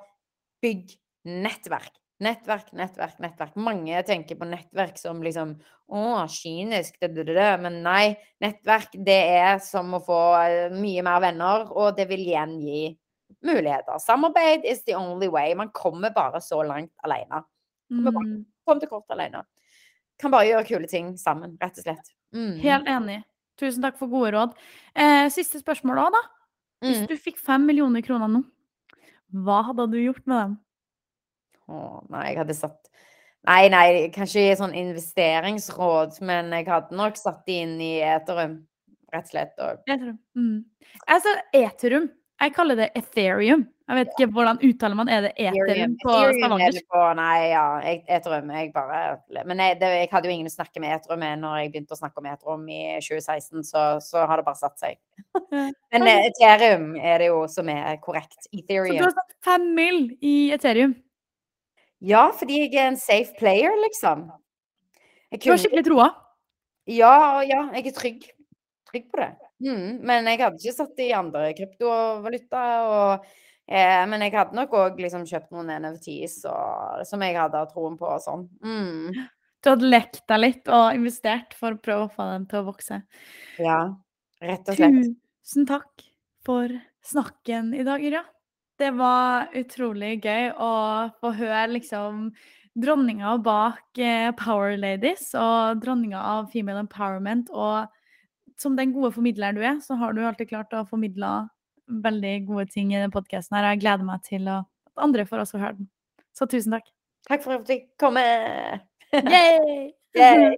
bygg nettverk. Nettverk, nettverk, nettverk. Mange tenker på nettverk som liksom Å, kynisk, det, det, det. Men nei, nettverk det er som å få eh, mye mer venner, og det vil igjen gi muligheter. Samarbeid is the only way. Man kommer bare så langt alene. Kommer bare- Mm, Kom til kort alene. Kan bare gjøre kule ting sammen, rett og slett. Mm. helt enig. Tusen takk for gode råd. Eh, siste spørsmål òg, da. Hvis Mm. du fikk fem millioner kroner nå, hva hadde du gjort med dem? Å, nei, jeg hadde satt Nei, nei, kanskje i sånn investeringsråd, men jeg hadde nok satt de inn i Ethereum, rett og slett. Og Ethereum. Mm. Altså, Ethereum. Jeg kaller det Ethereum. Jeg vet ikke hvordan uttaler man Er det Ethereum på er stavangersk? Nei, ja, Ethereum. Jeg bare Men jeg, det, jeg hadde jo ingen å snakke med Ethereum med når jeg begynte å snakke om Ethereum i 2016, så, så har det bare satt seg. Men Ethereum er det jo som er korrekt. Ethereum. Så du har satt fem mill. i Ethereum? Ja, fordi jeg er en safe player, liksom. Jeg Du har skikkelig troa? Ja, ja, jeg er trygg. Trygg på det. Mm, men jeg hadde ikke satt i andre kryptovaluta. Og, eh, men jeg hadde nok òg liksom kjøpt noen NFTs og, som jeg hadde troen på og sånn. Mm, Du hadde lekt deg litt og investert for å prøve å få den til å vokse. ja, rett og slett. Tusen takk for snakken i dag, Yrja. Det var utrolig gøy å få høre liksom dronninga bak eh, Power Ladies og dronninga av Female Empowerment. Og som den gode formidleren du er, så har du alltid klart å formidle veldig gode ting i denne podkasten Jeg gleder meg til at andre får også høre den. Så tusen takk. Takk for at jeg fikk komme. Yay! Yay!